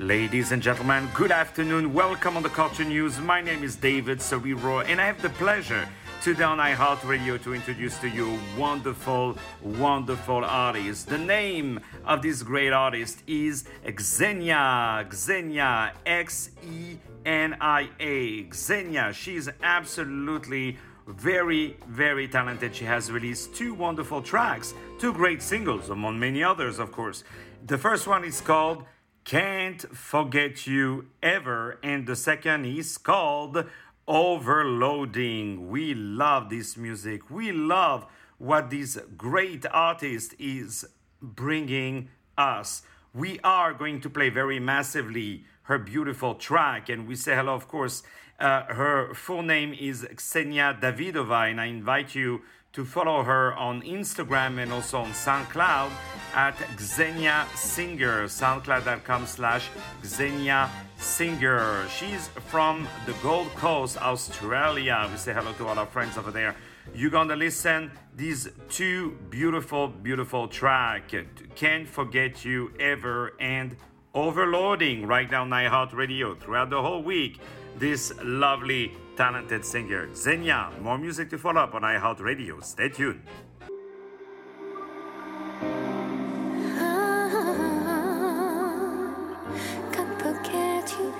Ladies and gentlemen, good afternoon. Welcome on the Culture News. My name is David Serero, and I have the pleasure today on iHeartRadio to introduce to you wonderful, wonderful artist. The name of this great artist is Xenia. Xenia, X E N I A. Xenia. She's absolutely very, very talented. She has released two wonderful tracks, two great singles, among many others, of course. The first one is called can't Forget You Ever. And the second is called Overloading. We love this music. We love what this great artist is bringing us. We are going to play very massively her beautiful track, and we say hello, of course. Uh, her full name is Xenia Davidova, and I invite you to follow her on Instagram and also on SoundCloud at Xenia Singer, soundcloud.com slash Xenia Singer. She's from the Gold Coast, Australia. We say hello to all our friends over there. You're gonna listen these two beautiful, beautiful track. Can't forget you ever and overloading right now on iHeartRadio throughout the whole week. This lovely, talented singer, Xenia. More music to follow up on iHeartRadio. Stay tuned.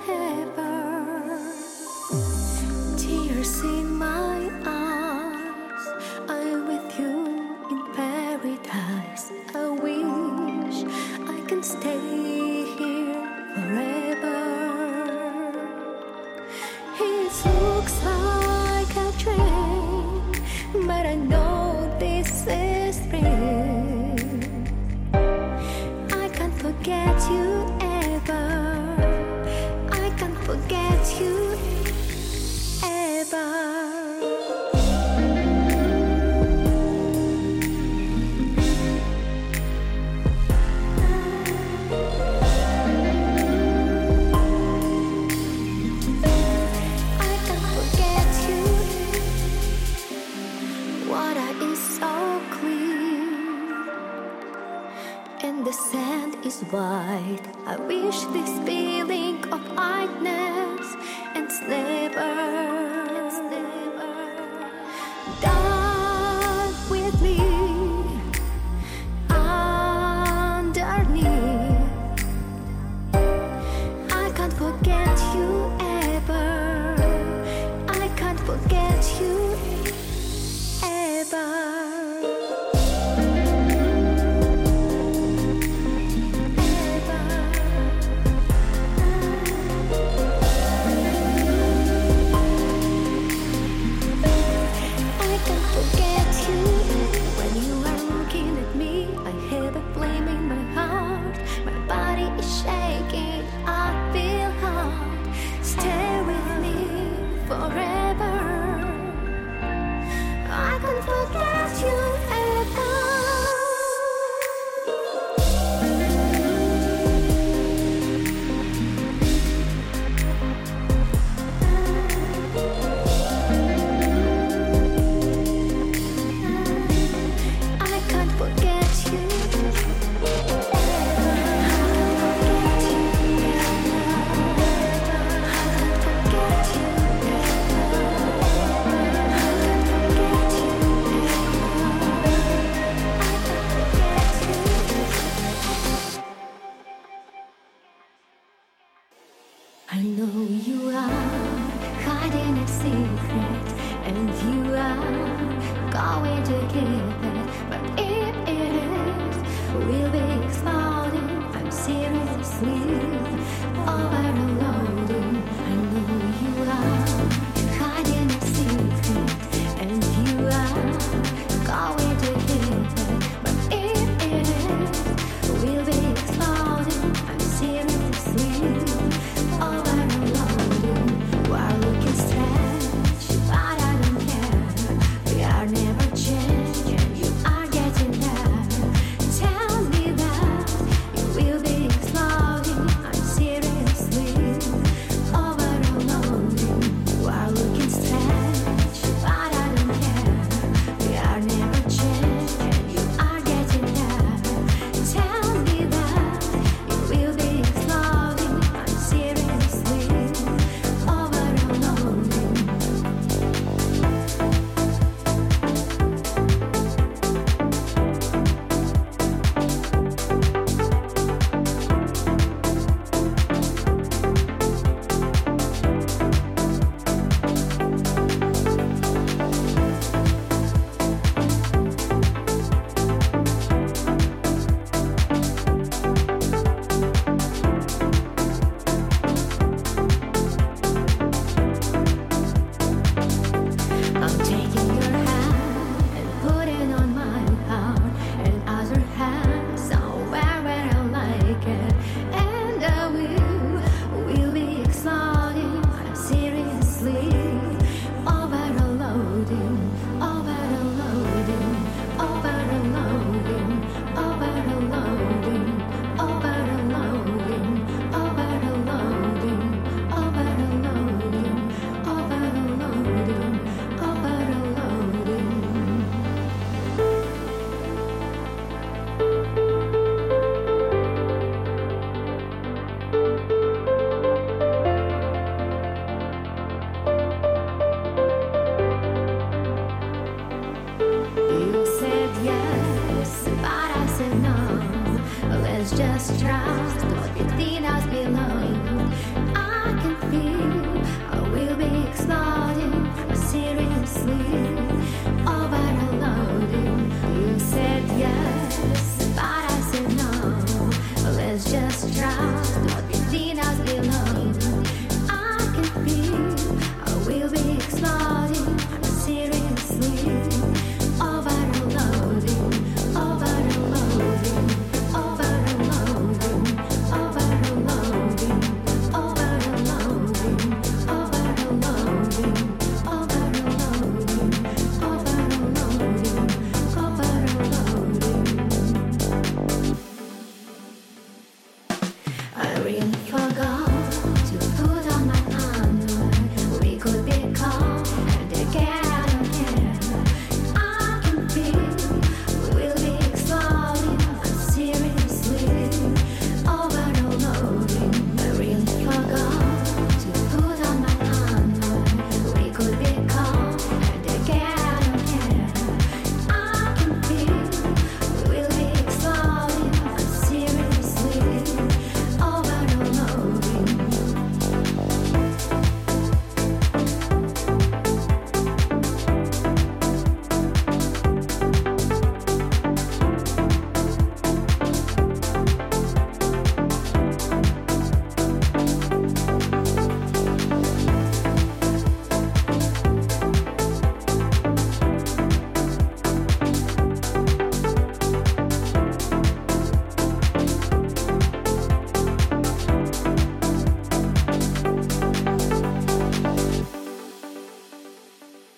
Ever. Tears in sand is white. I wish this feeling of whiteness and never